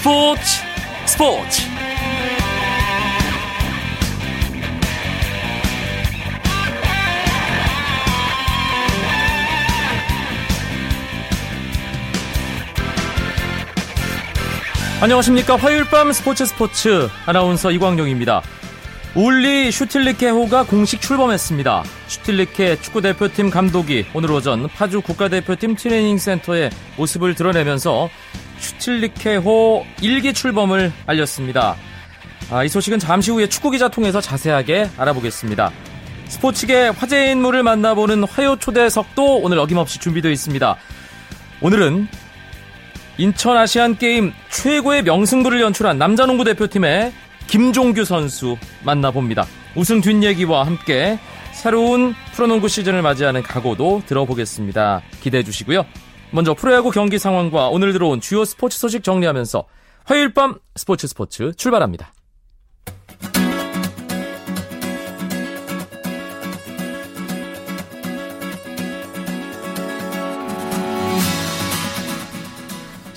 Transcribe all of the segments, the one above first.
스포츠 스포츠. 안녕하십니까. 화요일 밤 스포츠 스포츠. 아나운서 이광용입니다 울리 슈틸리케호가 공식 출범했습니다. 슈틸리케 축구대표팀 감독이 오늘 오전 파주 국가대표팀 트레이닝센터에 모습을 드러내면서 슈틸리케호 일기 출범을 알렸습니다. 아, 이 소식은 잠시 후에 축구기자 통해서 자세하게 알아보겠습니다. 스포츠계 화제 인물을 만나보는 화요 초대석도 오늘 어김없이 준비되어 있습니다. 오늘은 인천 아시안 게임 최고의 명승부를 연출한 남자 농구 대표팀의 김종규 선수 만나봅니다. 우승 뒷얘기와 함께 새로운 프로농구 시즌을 맞이하는 각오도 들어보겠습니다. 기대해 주시고요. 먼저 프로야구 경기 상황과 오늘 들어온 주요 스포츠 소식 정리하면서 화요일 밤 스포츠 스포츠 출발합니다.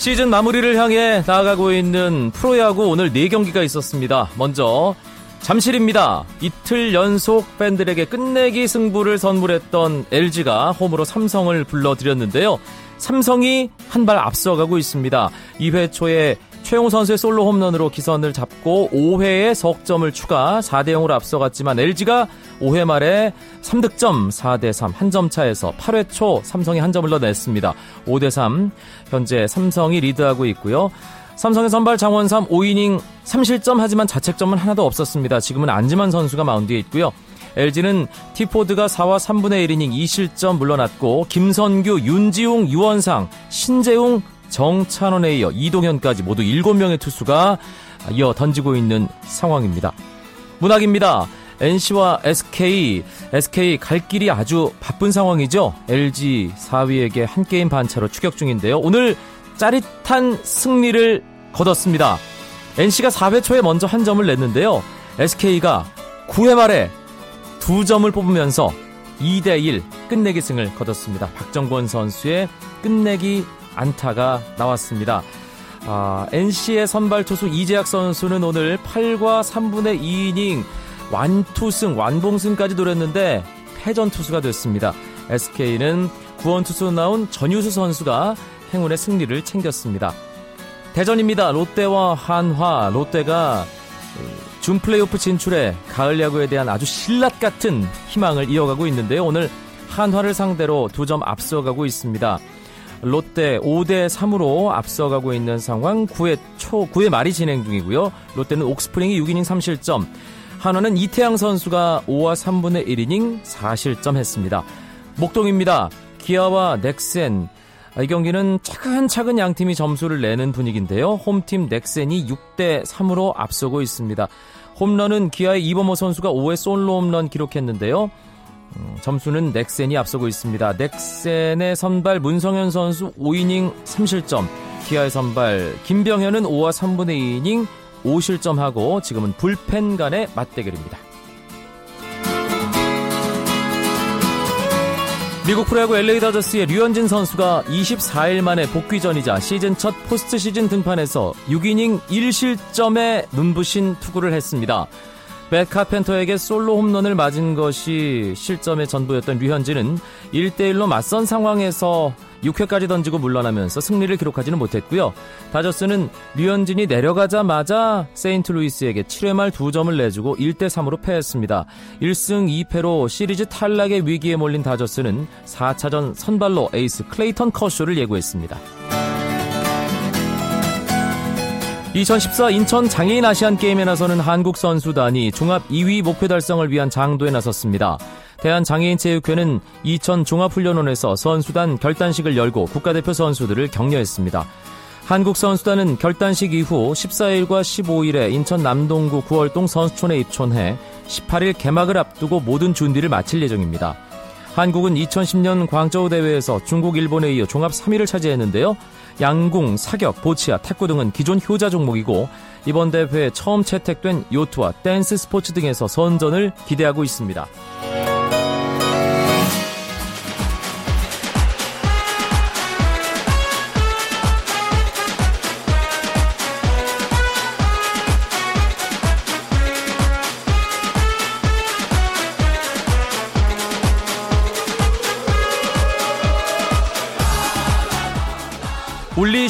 시즌 마무리를 향해 나아가고 있는 프로야구 오늘 4경기가 있었습니다. 먼저 잠실입니다. 이틀 연속 팬들에게 끝내기 승부를 선물했던 LG가 홈으로 삼성을 불러들였는데요. 삼성이 한 발 앞서가고 있습니다. 2회 초에 최용우 선수의 솔로 홈런으로 기선을 잡고 5회에 석점을 추가 4대 0으로 앞서갔지만 LG가 5회 말에 3득점 4대 3 한 점 차에서 8회 초 삼성이 한 점을 넣어냈습니다. 5대 3 현재 삼성이 리드하고 있고요. 삼성의 선발 장원삼 5이닝 3실점 하지만 자책점은 하나도 없었습니다. 지금은 안지만 선수가 마운드에 있고요. LG는 티포드가 4와 3분의 1이닝 2실점 물러났고 김선규, 윤지웅, 유원상, 신재웅, 정찬원에 이어 이동현까지 모두 7명의 투수가 이어 던지고 있는 상황입니다. 문학입니다. NC와 SK, SK 갈 길이 아주 바쁜 상황이죠. LG 4위에게 한 게임 반 차로 추격 중인데요. 오늘 짜릿한 승리를 거뒀습니다. NC가 4회 초에 먼저 한 점을 냈는데요. SK가 9회 말에 두 점을 뽑으면서 2대1 끝내기 승을 거뒀습니다. 박정권 선수의 끝내기 안타가 나왔습니다. 아, NC의 선발 투수 이재학 선수는 오늘 8과 3분의 2이닝 완투승, 완봉승까지 노렸는데 패전 투수가 됐습니다. SK는 구원 투수 나온 전유수 선수가 행운의 승리를 챙겼습니다. 대전입니다. 롯데와 한화. 롯데가 준 플레이오프 진출에 가을 야구에 대한 아주 신라 같은 희망을 이어가고 있는데요. 오늘 한화를 상대로 두 점 앞서가고 있습니다. 롯데 5대 3으로 앞서가고 있는 상황 9회 초 9회 말이 진행 중이고요. 롯데는 옥스프링이 6이닝 3실점. 한화는 이태양 선수가 5와 3분의 1이닝 4실점 했습니다. 목동입니다. 기아와 넥센 이 경기는 차근차근 양 팀이 점수를 내는 분위기인데요. 홈팀 넥센이 6대 3으로 앞서고 있습니다. 홈런은 기아의 이범호 선수가 5회 솔로 홈런 기록했는데요. 음, 점수는 넥센이 앞서고 있습니다. 넥센의 선발 문성현 선수 5이닝 3실점, 기아의 선발 김병현은 5와 3분의 2이닝 5실점하고 지금은 불펜 간의 맞대결입니다. 미국 프로야구 LA 다저스의 류현진 선수가 24일 만에 복귀전이자 시즌 첫 포스트 시즌 등판에서 6이닝 1실점에 눈부신 투구를 했습니다. 맷 카펜터에게 솔로 홈런을 맞은 것이 실점의 전부였던 류현진은 1대1로 맞선 상황에서 6회까지 던지고 물러나면서 승리를 기록하지는 못했고요. 다저스는 류현진이 내려가자마자 세인트루이스에게 7회 말 2점을 내주고 1대3으로 패했습니다. 1승 2패로 시리즈 탈락의 위기에 몰린 다저스는 4차전 선발로 에이스 클레이턴 커쇼를 예고했습니다. 2014 인천 장애인 아시안 게임에 나서는 한국 선수단이 종합 2위 목표 달성을 위한 장도에 나섰습니다. 대한장애인체육회는 이천 종합훈련원에서 선수단 결단식을 열고 국가대표 선수들을 격려했습니다. 한국 선수단은 결단식 이후 14일과 15일에 인천 남동구 구월동 선수촌에 입촌해 18일 개막을 앞두고 모든 준비를 마칠 예정입니다. 한국은 2010년 광저우 대회에서 중국, 일본에 이어 종합 3위를 차지했는데요. 양궁, 사격, 보치아, 탁구 등은 기존 효자 종목이고 이번 대회에 처음 채택된 요트와 댄스 스포츠 등에서 선전을 기대하고 있습니다.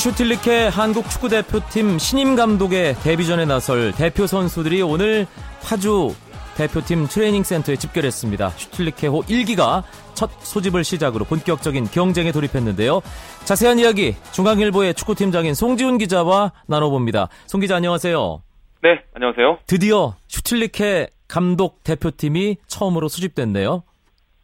슈틸리케 한국 축구대표팀 신임 감독의 데뷔전에 나설 대표 선수들이 오늘 파주 대표팀 트레이닝 센터에 집결했습니다. 슈틸리케호 1기가 첫 소집을 시작으로 본격적인 경쟁에 돌입했는데요. 자세한 이야기 중앙일보의 축구팀장인 송지훈 기자와 나눠봅니다. 송 기자 안녕하세요. 네, 안녕하세요. 드디어 슈틸리케 감독 대표팀이 처음으로 소집됐네요.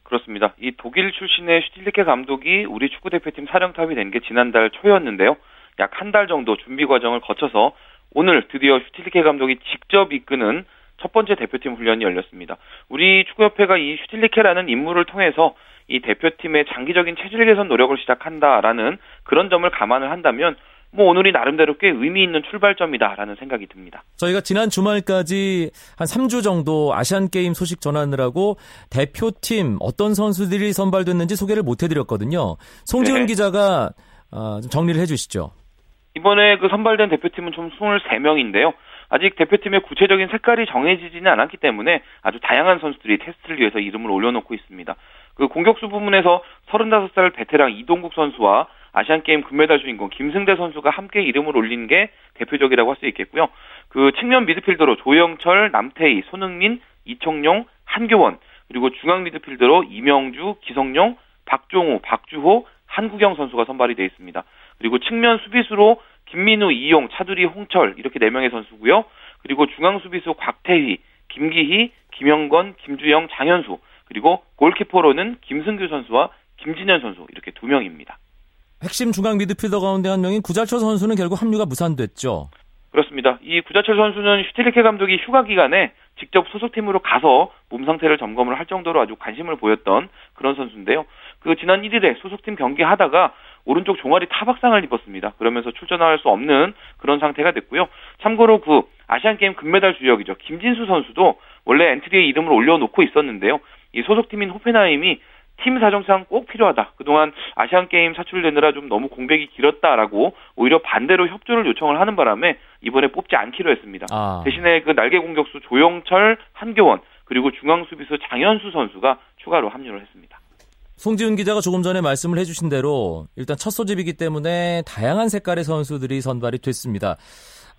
그렇습니다. 이 독일 출신의 슈틸리케 감독이 우리 축구 대표팀 사령탑이 된 게 지난달 초였는데요. 약 한 달 정도 준비 과정을 거쳐서 오늘 드디어 슈틸리케 감독이 직접 이끄는 첫 번째 대표팀 훈련이 열렸습니다. 우리 축구협회가 이 슈틸리케라는 인물을 통해서 이 대표팀의 장기적인 체질 개선 노력을 시작한다라는 그런 점을 감안을 한다면 뭐 오늘이 나름대로 꽤 의미 있는 출발점이다라는 생각이 듭니다. 저희가 지난 주말까지 한 3주 정도 아시안 게임 소식 전하느라고 대표팀 어떤 선수들이 선발됐는지 소개를 못 해드렸거든요. 송지훈 네. 기자가 어, 좀 정리를 해주시죠. 이번에 그 선발된 대표팀은 총 23명인데요. 아직 대표팀의 구체적인 색깔이 정해지지는 않았기 때문에 아주 다양한 선수들이 테스트를 위해서 이름을 올려놓고 있습니다. 그 공격수 부문에서 35살 베테랑 이동국 선수와 아시안 게임 금메달 주인공 김승대 선수가 함께 이름을 올린 게 대표적이라고 할 수 있겠고요. 그 측면 미드필더로 조영철, 남태희, 손흥민, 이청용, 한교원, 그리고 중앙 미드필더로 이명주, 기성용, 박종우, 박주호, 한국영 선수가 선발이 되어 있습니다. 그리고 측면 수비수로 김민우, 이용, 차두리, 홍철 이렇게 4명의 선수고요. 그리고 중앙 수비수 곽태희, 김기희, 김영건, 김주영, 장현수 그리고 골키퍼로는 김승규 선수와 김진현 선수 이렇게 두 명입니다. 핵심 중앙 미드필더 가운데 한 명인 구자철 선수는 결국 합류가 무산됐죠. 그렇습니다. 이 구자철 선수는 슈틸리케 감독이 휴가 기간에 직접 소속팀으로 가서 몸 상태를 점검을 할 정도로 아주 관심을 보였던 그런 선수인데요. 그 지난 1일에 소속팀 경기하다가 오른쪽 종아리 타박상을 입었습니다. 그러면서 출전할 수 없는 그런 상태가 됐고요. 참고로 그 아시안 게임 금메달 주역이죠. 김진수 선수도 원래 엔트리에 이름을 올려놓고 있었는데요. 이 소속팀인 호펜하임이 팀 사정상 꼭 필요하다. 그동안 아시안 게임 차출되느라 좀 너무 공백이 길었다라고 오히려 반대로 협조를 요청을 하는 바람에 이번에 뽑지 않기로 했습니다. 아. 대신에 그 날개 공격수 조영철, 한교원 그리고 중앙 수비수 장현수 선수가 추가로 합류를 했습니다. 송지훈 기자가 조금 전에 말씀을 해주신 대로 일단 첫 소집이기 때문에 다양한 색깔의 선수들이 선발이 됐습니다.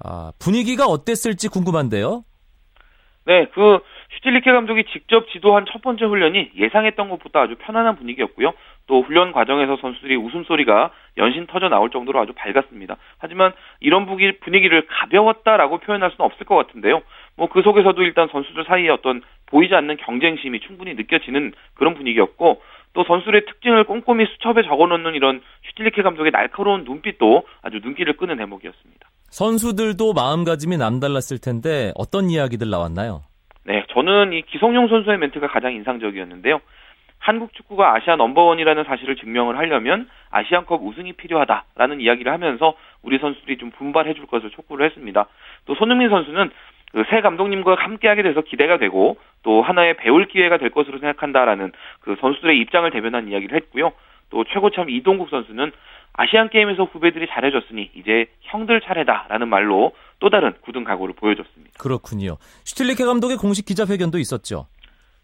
아, 분위기가 어땠을지 궁금한데요. 네, 그 슈틸리케 감독이 직접 지도한 첫 번째 훈련이 예상했던 것보다 아주 편안한 분위기였고요. 또 훈련 과정에서 선수들이 웃음소리가 연신 터져 나올 정도로 아주 밝았습니다. 하지만 이런 분위기를 가벼웠다라고 표현할 수는 없을 것 같은데요. 뭐 그 속에서도 일단 선수들 사이에 어떤 보이지 않는 경쟁심이 충분히 느껴지는 그런 분위기였고 또 선수들의 특징을 꼼꼼히 수첩에 적어놓는 이런 슈틸리케 감독의 날카로운 눈빛도 아주 눈길을 끄는 대목이었습니다. 선수들도 마음가짐이 남달랐을 텐데 어떤 이야기들 나왔나요? 네, 저는 이 기성용 선수의 멘트가 가장 인상적이었는데요. 한국 축구가 아시아 넘버원이라는 사실을 증명을 하려면 아시안컵 우승이 필요하다라는 이야기를 하면서 우리 선수들이 좀 분발해 줄 것을 촉구를 했습니다. 또 손흥민 선수는 그새 감독님과 함께하게 돼서 기대가 되고 또 하나의 배울 기회가 될 것으로 생각한다라는 그 선수들의 입장을 대변한 이야기를 했고요. 또 최고참 이동국 선수는 아시안 게임에서 후배들이 잘해줬으니 이제 형들 차례다라는 말로 또 다른 굳은 각오를 보여줬습니다. 그렇군요. 슈틸리케 감독의 공식 기자회견도 있었죠.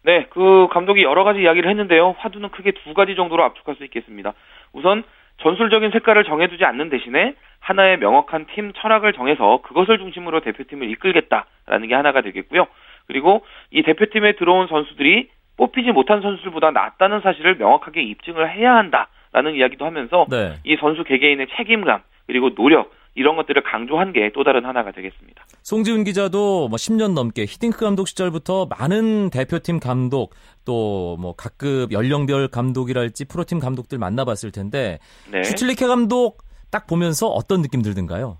네, 그 감독이 여러 가지 이야기를 했는데요. 화두는 크게 두 가지 정도로 압축할 수 있겠습니다. 우선 전술적인 색깔을 정해두지 않는 대신에 하나의 명확한 팀 철학을 정해서 그것을 중심으로 대표팀을 이끌겠다라는 게 하나가 되겠고요. 그리고 이 대표팀에 들어온 선수들이 뽑히지 못한 선수들보다 낫다는 사실을 명확하게 입증을 해야 한다 라는 이야기도 하면서 네. 이 선수 개개인의 책임감 그리고 노력 이런 것들을 강조한 게 또 다른 하나가 되겠습니다. 송지훈 기자도 뭐 10년 넘게 히딩크 감독 시절부터 많은 대표팀 감독 또 뭐 각급 연령별 감독이랄지 프로팀 감독들 만나봤을 텐데 네. 슈틸리케 감독 딱 보면서 어떤 느낌 들든가요?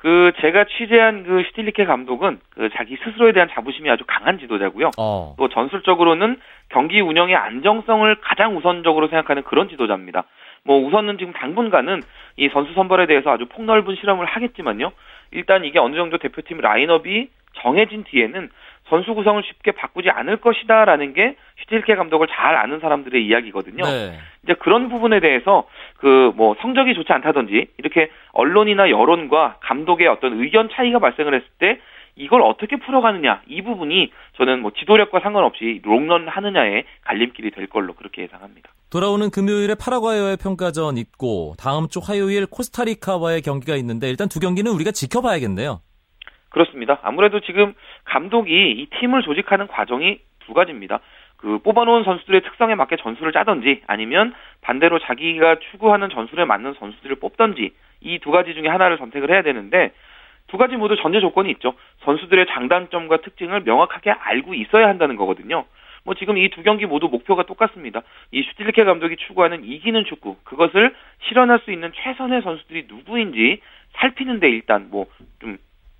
그 제가 취재한 그 슈틸리케 감독은 그 자기 스스로에 대한 자부심이 아주 강한 지도자고요. 어. 또 전술적으로는 경기 운영의 안정성을 가장 우선적으로 생각하는 그런 지도자입니다. 뭐 우선은 지금 당분간은 이 선수 선발에 대해서 아주 폭넓은 실험을 하겠지만요. 일단 이게 어느 정도 대표팀 라인업이 정해진 뒤에는 선수 구성을 쉽게 바꾸지 않을 것이다라는 게 슈틸케 감독을 잘 아는 사람들의 이야기거든요. 네. 이제 그런 부분에 대해서 그 뭐 성적이 좋지 않다든지 이렇게 언론이나 여론과 감독의 어떤 의견 차이가 발생을 했을 때 이걸 어떻게 풀어가느냐 이 부분이 저는 뭐 지도력과 상관없이 롱런 하느냐의 갈림길이 될 걸로 그렇게 예상합니다. 돌아오는 금요일에 파라과이와의 평가전 있고 다음 주 화요일 코스타리카와의 경기가 있는데 일단 두 경기는 우리가 지켜봐야겠네요. 그렇습니다. 아무래도 지금 감독이 이 팀을 조직하는 과정이 두 가지입니다. 그 뽑아놓은 선수들의 특성에 맞게 전술을 짜든지 아니면 반대로 자기가 추구하는 전술에 맞는 선수들을 뽑든지 이 두 가지 중에 하나를 선택을 해야 되는데 두 가지 모두 전제 조건이 있죠. 선수들의 장단점과 특징을 명확하게 알고 있어야 한다는 거거든요. 뭐 지금 이 두 경기 모두 목표가 똑같습니다. 이 슈틸리케 감독이 추구하는 이기는 축구 그것을 실현할 수 있는 최선의 선수들이 누구인지 살피는데 일단 뭐 좀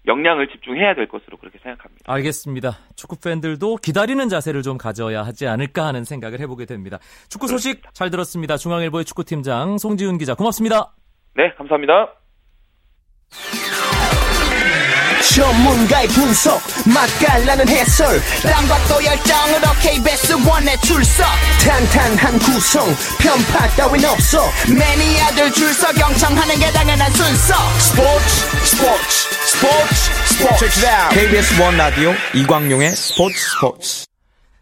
역량을 집중해야 될 것으로 그렇게 생각합니다. 알겠습니다. 축구 팬들도 기다리는 자세를 좀 가져야 하지 않을까 하는 생각을 해보게 됩니다. 축구 소식 그렇습니다. 잘 들었습니다. 중앙일보의 축구팀장 송지훈 기자 고맙습니다. 네, 감사합니다. 전문가의 분석 맛깔나는 해설 땀과 또 열정으로 KBS 원에 출석. 탄탄한 구성 편파 따윈 없어. 매니아들 줄서 경청하는 게 당연한 순서. 스포츠 스포츠 스포츠 스포츠. KBS one 라디오 이광용의 스포츠 스포츠.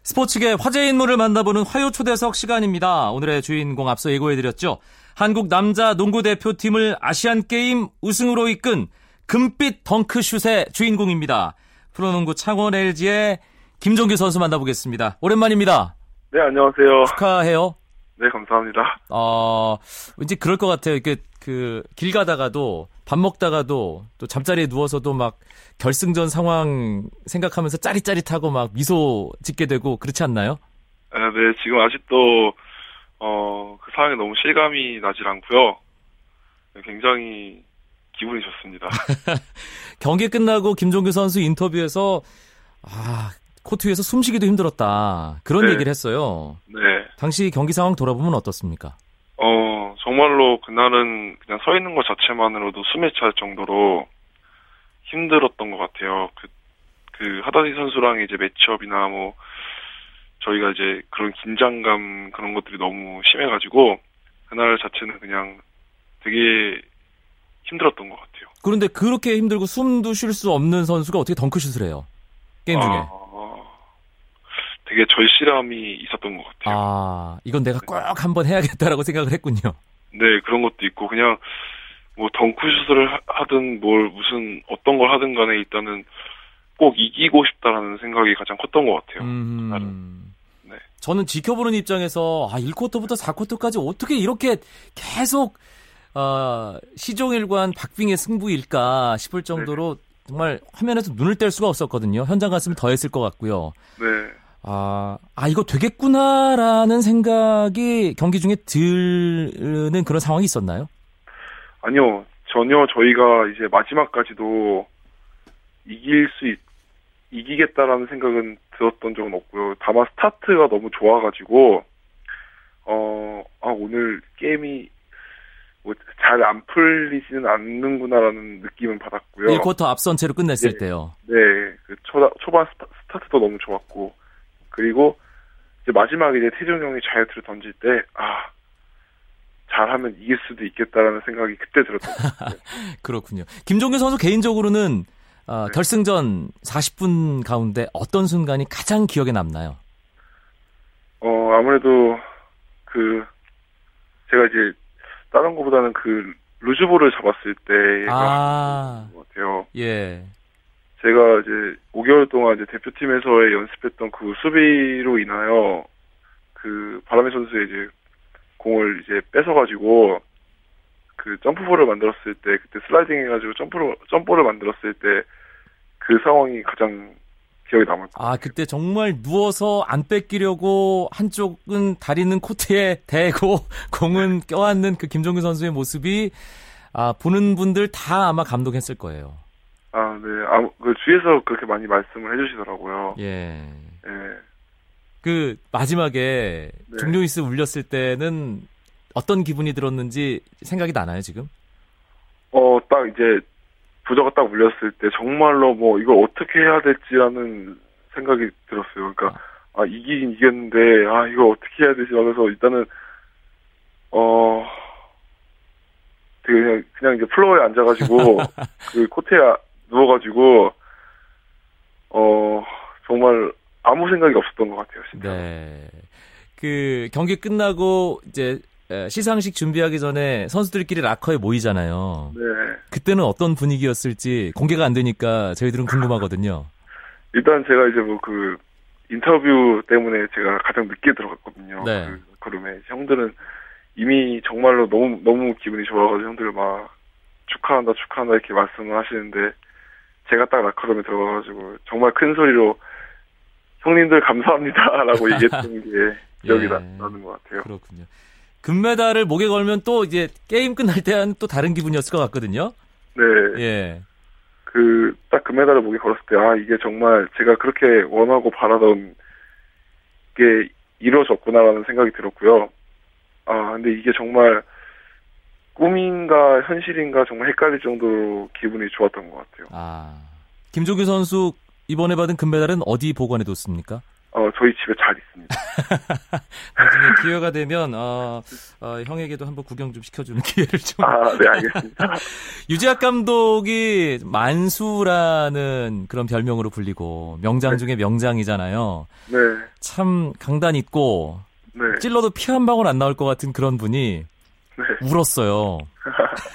스포츠계 화제 인물을 만나보는 화요 초대석 시간입니다. 오늘의 주인공 앞서 예고해드렸죠. 한국 남자 농구 대표팀을 아시안 게임 우승으로 이끈 금빛 덩크슛의 주인공입니다. 프로농구 창원 LG의 김종규 선수 만나보겠습니다. 오랜만입니다. 네, 안녕하세요. 축하해요. 네, 감사합니다. 어, 왠지 그럴 것 같아요. 이렇게 그, 길 가다가도, 밥 먹다가도, 또 잠자리에 누워서도 막 결승전 상황 생각하면서 짜릿짜릿하고 막 미소 짓게 되고, 그렇지 않나요? 네, 네 지금 아직도, 어, 그 상황이 너무 실감이 나질 않고요. 굉장히 기분이 좋습니다. 경기 끝나고 김종규 선수 인터뷰에서 아 코트 위에서 숨쉬기도 힘들었다 그런 네. 얘기를 했어요. 네. 당시 경기 상황 돌아보면 어떻습니까? 어 정말로 그날은 그냥 서 있는 것 자체만으로도 숨이 찰 정도로 힘들었던 것 같아요. 그, 그 하다디 선수랑 이제 매치업이나 뭐 저희가 이제 그런 긴장감 그런 것들이 너무 심해가지고 그날 자체는 그냥 되게 힘들었던 것 같아요. 그런데 그렇게 힘들고 숨도 쉴 수 없는 선수가 어떻게 덩크슛을 해요? 게임 중에. 아, 되게 절실함이 있었던 것 같아요. 아, 이건 내가 꼭 한번 해야겠다라고 생각을 했군요. 네, 그런 것도 있고 그냥 뭐 덩크슛을 하든 뭘 무슨 어떤 걸 하든 간에 일단은 꼭 이기고 싶다라는 생각이 가장 컸던 것 같아요. 음... 네. 저는 지켜보는 입장에서 아 1쿼터부터 4쿼터까지 어떻게 이렇게 계속 어, 시종일관 박빙의 승부일까 싶을 정도로 네. 정말 화면에서 눈을 뗄 수가 없었거든요. 현장 갔으면 더 했을 것 같고요. 네. 아, 아, 이거 되겠구나라는 생각이 경기 중에 드는 그런 상황이 있었나요? 아니요. 전혀 저희가 이제 마지막까지도 이길 수, 있, 이기겠다라는 생각은 들었던 적은 없고요. 다만 스타트가 너무 좋아가지고, 어, 아, 오늘 게임이 뭐 잘 안 풀리지는 않는구나라는 느낌은 받았고요. 1쿼터 앞선 채로 끝냈을 네, 때요. 네, 그 초, 초반 스타, 트도 너무 좋았고 그리고 이제 마지막에 이제 태종 형이 자유투를 던질 때 아. 잘하면 이길 수도 있겠다라는 생각이 그때 들었던 것 같아요. 그렇군요. 김종규 선수 개인적으로는 어, 네. 결승전 40분 가운데 어떤 순간이 가장 기억에 남나요? 어, 아무래도 그 제가 이제 다른 것보다는 그 루즈볼을 잡았을 때가 아. 것 같아요. 예. 제가 이제 5개월 동안 이제 대표팀에서의 연습했던 그 수비로 인하여 그 바람의 선수의 이제 공을 이제 뺏어가지고 그 점프볼을 만들었을 때 그때 슬라이딩 해가지고 점프를 점프를 만들었을 때 그 상황이 가장 기억에 남을 거예요. 아, 그때 정말 누워서 안 뺏기려고 한쪽은 다리는 코트에 대고 공은 껴안는 그 김종규 선수의 모습이 아, 보는 분들 다 아마 감동했을 거예요. 아, 네. 아, 그 주위에서 그렇게 많이 말씀을 해주시더라고요. 예. 예. 그 마지막에 네. 종료이스 울렸을 때는 어떤 기분이 들었는지 생각이 나나요 지금? 어, 딱 이제 부저가 딱 울렸을 때 정말로 뭐 이걸 어떻게 해야 될지라는 생각이 들었어요. 그러니까 아 이기긴 이겼는데 아 이거 어떻게 해야 되지 하면서 일단은 어 되게 그냥 그냥 이제 플로어에 앉아가지고 그 코트에 누워가지고 어, 정말 아무 생각이 없었던 것 같아요, 진짜. 네. 그 경기 끝나고 이제 에, 시상식 준비하기 전에 선수들끼리 락커에 모이잖아요. 네. 그때는 어떤 분위기였을지 공개가 안 되니까 저희들은 궁금하거든요. 일단 제가 이제 뭐 그 인터뷰 때문에 제가 가장 늦게 들어갔거든요. 네. 그 그룹에 형들은 이미 정말로 너무 너무 기분이 좋아가지고 형들 막 축하한다 축하한다 이렇게 말씀을 하시는데 제가 딱 라커룸에 들어가가지고 정말 큰 소리로 형님들 감사합니다라고 얘기했던 게 기억이 예. 나, 나는 것 같아요. 그렇군요. 금메달을 목에 걸면 또 이제 게임 끝날 때와는 또 다른 기분이었을 것 같거든요. 네. 예. 그, 딱 금메달을 목에 걸었을 때, 아, 이게 정말 제가 그렇게 원하고 바라던 게 이루어졌구나라는 생각이 들었고요. 아, 근데 이게 정말 꿈인가 현실인가 정말 헷갈릴 정도로 기분이 좋았던 것 같아요. 아. 김종규 선수 이번에 받은 금메달은 어디 보관해 뒀습니까? 어, 저희 집에 잘 있습니다. 나중에 기회가 되면 어, 어, 형에게도 한번 구경 좀 시켜주는 기회를 좀. 아, 네, 알겠습니다. 유재학 감독이 만수라는 그런 별명으로 불리고 명장 중에 명장이잖아요. 네, 참 강단 있고 네, 찔러도 피 한 방울 안 나올 것 같은 그런 분이 네, 울었어요.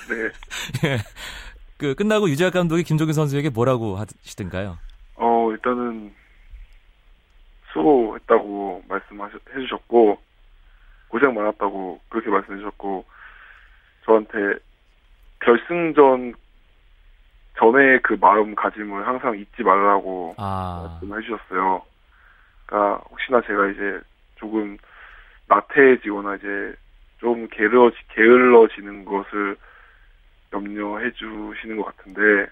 네. 예. 그 끝나고 유재학 감독이 김종규 선수에게 뭐라고 하시던가요? 어, 일단은 수고했다고 말씀해 주셨고 고생 많았다고 그렇게 말씀해 주셨고 저한테 결승전 전에 그 마음가짐을 항상 잊지 말라고 아, 말씀해 주셨어요. 그러니까 혹시나 제가 이제 조금 나태해지거나 이제 좀 게을러 게을러지는 것을 염려해 주시는 것 같은데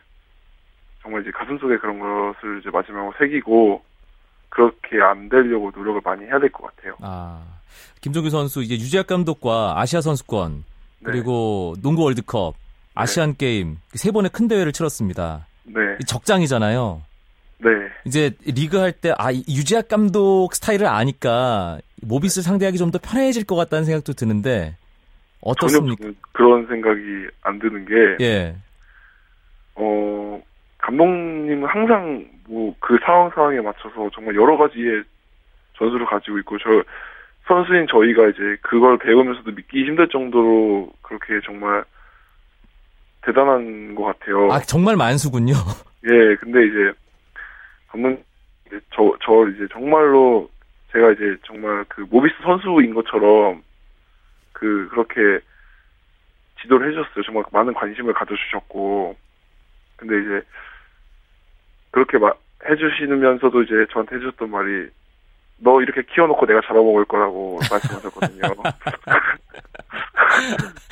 정말 이제 가슴속에 그런 것을 이제 마지막으로 새기고 그렇게 안 되려고 노력을 많이 해야 될 것 같아요. 아. 김종규 선수 이제 유재학 감독과 아시아 선수권 네. 그리고 농구 월드컵, 아시안 게임 그세 번의 큰 대회를 치렀습니다. 네, 이 적장이잖아요. 네, 이제 리그 할 때 아 유재학 감독 스타일을 아니까 모비스 상대하기 좀 더 편해질 것 같다는 생각도 드는데 어떻습니까? 저는 그런 생각이 안 드는 게 예. 어, 감독님은 항상 뭐그 상황 상황에 맞춰서 정말 여러 가지의 전술을 가지고 있고 저 선수인 저희가 이제 그걸 배우면서도 믿기 힘들 정도로 그렇게 정말 대단한 것 같아요. 아 정말 만수군요. 예, 근데 이제 감독 저, 저 이제 정말로 제가 이제 정말 그 모비스 선수인 것처럼 그 그렇게 지도를 해주셨어요. 정말 많은 관심을 가져주셨고 근데 이제 그렇게 막 해주시면서도 이제 저한테 해주셨던 말이 너 이렇게 키워놓고 내가 잡아먹을 거라고 말씀하셨거든요.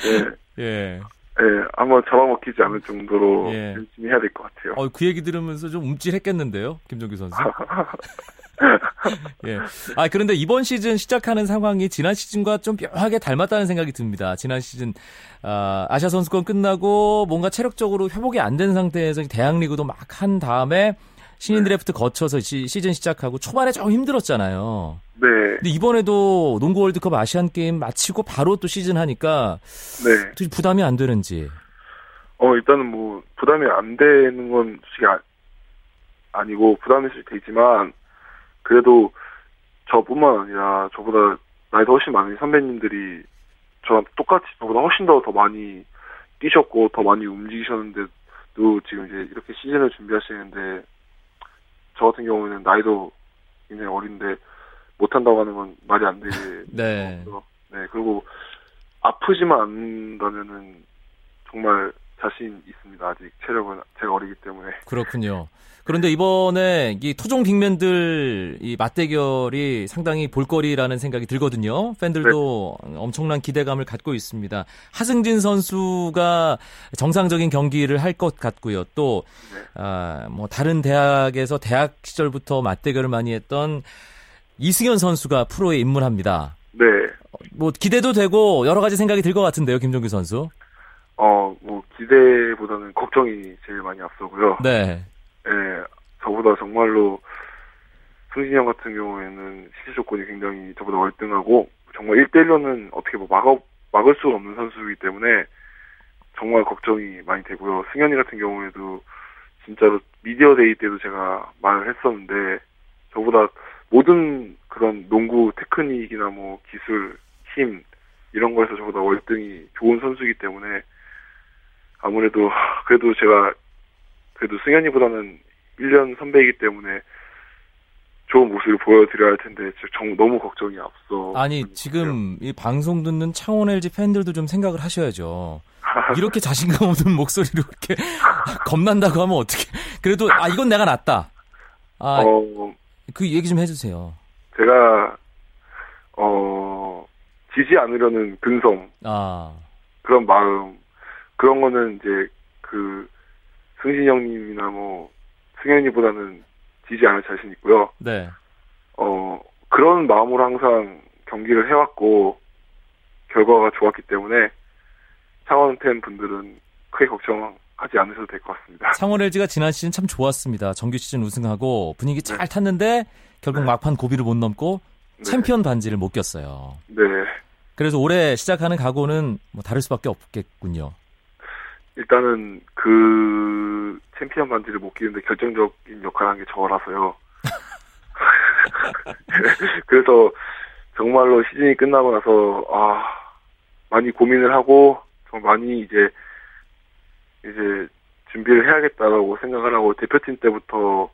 예, 예. 예, 한번 잡아먹히지 않을 정도로 예. 열심히 해야 될 것 같아요. 어, 그 얘기 들으면서 좀 움찔했겠는데요, 김종규 선수. 예. 아, 그런데 이번 시즌 시작하는 상황이 지난 시즌과 좀 묘하게 닮았다는 생각이 듭니다. 지난 시즌, 아, 아시아 선수권 끝나고 뭔가 체력적으로 회복이 안 된 상태에서 대학리그도 막 한 다음에 신인 드래프트 거쳐서 시, 시즌 시작하고 초반에 좀 힘들었잖아요. 네, 근데 이번에도 농구 월드컵 아시안 게임 마치고 바로 또 시즌 하니까 네. 부담이 안 되는지. 어, 일단은 뭐, 부담이 안 되는 건 솔직히 아, 아니고, 부담일 수도 있지만, 그래도 저뿐만 아니라 저보다 나이도 훨씬 많은 선배님들이 저랑 똑같이 저보다 훨씬 더 더 많이 뛰셨고, 더 많이 움직이셨는데도 지금 이제 이렇게 시즌을 준비하시는데, 저 같은 경우에는 나이도 굉장히 어린데, 못한다고 하는 건 말이 안 되게. 네. 네, 그리고 아프지만 않는다면은 정말 자신 있습니다. 아직 체력은 제가 어리기 때문에. 그렇군요. 그런데 이번에 이 토종 빅맨들 이 맞대결이 상당히 볼거리라는 생각이 들거든요. 팬들도 엄청난 기대감을 갖고 있습니다. 하승진 선수가 정상적인 경기를 할 것 같고요. 또, 네. 아, 뭐, 다른 대학에서 대학 시절부터 맞대결을 많이 했던 이승현 선수가 프로에 입문합니다. 네. 뭐, 기대도 되고 여러 가지 생각이 들 것 같은데요, 김종규 선수. 어, 뭐 기대보다는 걱정이 제일 많이 앞서고요. 네. 예, 저보다 정말로 승진이 형 같은 경우에는 신체 조건이 굉장히 저보다 월등하고 정말 1대1로는 어떻게 뭐 막아, 막을 수가 없는 선수이기 때문에 정말 걱정이 많이 되고요. 승현이 같은 경우에도 진짜로 미디어 데이 때도 제가 말을 했었는데 저보다 모든 그런 농구 테크닉이나 뭐 기술, 힘 이런 거에서 저보다 월등히 좋은 선수이기 때문에 아무래도 그래도 제가 그래도 승현이보다는 1년 선배이기 때문에 좋은 모습을 보여드려야 할 텐데 정, 너무 걱정이 앞서. 아니 지금 이 방송 듣는 창원 LG 팬들도 좀 생각을 하셔야죠. 이렇게 자신감 없는 목소리로 이렇게 겁난다고 하면 어떻게? 그래도 아 이건 내가 낫다. 아, 어, 그 얘기 좀 해주세요. 제가 어 지지 않으려는 근성, 아 그런 마음 그런 거는 이제 그 승신 형님이나 뭐 승현이보다는 지지 않을 자신 있고요. 네. 어, 그런 마음으로 항상 경기를 해왔고, 결과가 좋았기 때문에, 창원 팬 분들은 크게 걱정하지 않으셔도 될 것 같습니다. 창원 LG가 지난 시즌 참 좋았습니다. 정규 시즌 우승하고 분위기 잘 네. 탔는데, 결국 네. 막판 고비를 못 넘고, 네. 챔피언 반지를 못 꼈어요. 네. 그래서 올해 시작하는 각오는 뭐 다를 수밖에 없겠군요. 일단은 그 챔피언 반지를 못 끼는데 결정적인 역할을 한 게 저라서요. 그래서 정말로 시즌이 끝나고 나서 아 많이 고민을 하고 좀 많이 이제 이제 준비를 해야겠다라고 생각을 하고 대표팀 때부터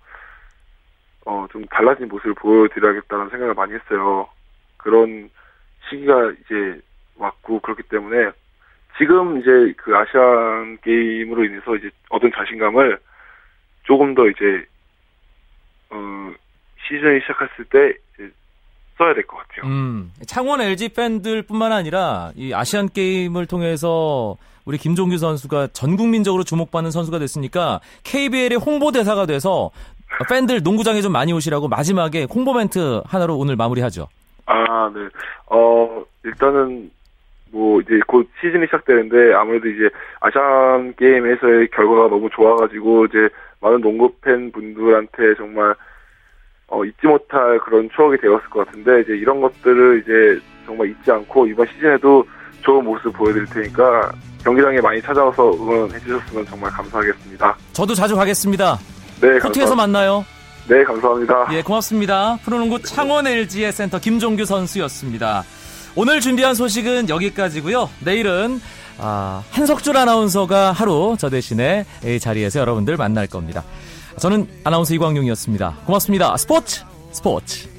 어 좀 달라진 모습을 보여드려야겠다는 생각을 많이 했어요. 그런 시기가 이제 왔고 그렇기 때문에 지금 이제 그 아시안 게임으로 인해서 이제 얻은 자신감을 조금 더 이제 어 시즌이 시작했을 때 써야 될 것 같아요. 음, 창원 LG 팬들뿐만 아니라 이 아시안 게임을 통해서 우리 김종규 선수가 전 국민적으로 주목받는 선수가 됐으니까 KBL의 홍보 대사가 돼서 팬들 농구장에 좀 많이 오시라고 마지막에 홍보 멘트 하나로 오늘 마무리하죠. 아, 네. 어, 일단은 뭐 이제 곧 시즌이 시작되는데 아무래도 이제 아시안 게임에서의 결과가 너무 좋아가지고 이제 많은 농구 팬 분들한테 정말 어, 잊지 못할 그런 추억이 되었을 것 같은데 이제 이런 것들을 이제 정말 잊지 않고 이번 시즌에도 좋은 모습 보여드릴 테니까 경기장에 많이 찾아와서 응원해 주셨으면 정말 감사하겠습니다. 저도 자주 가겠습니다. 네, 코트에서 만나요. 네, 감사합니다. 예, 고맙습니다. 프로농구 창원 LG의 센터 김종규 선수였습니다. 오늘 준비한 소식은 여기까지고요. 내일은 아, 한석줄 아나운서가 하루 저 대신에 이 자리에서 여러분들 만날 겁니다. 저는 아나운서 이광용이었습니다. 고맙습니다. 스포츠 스포츠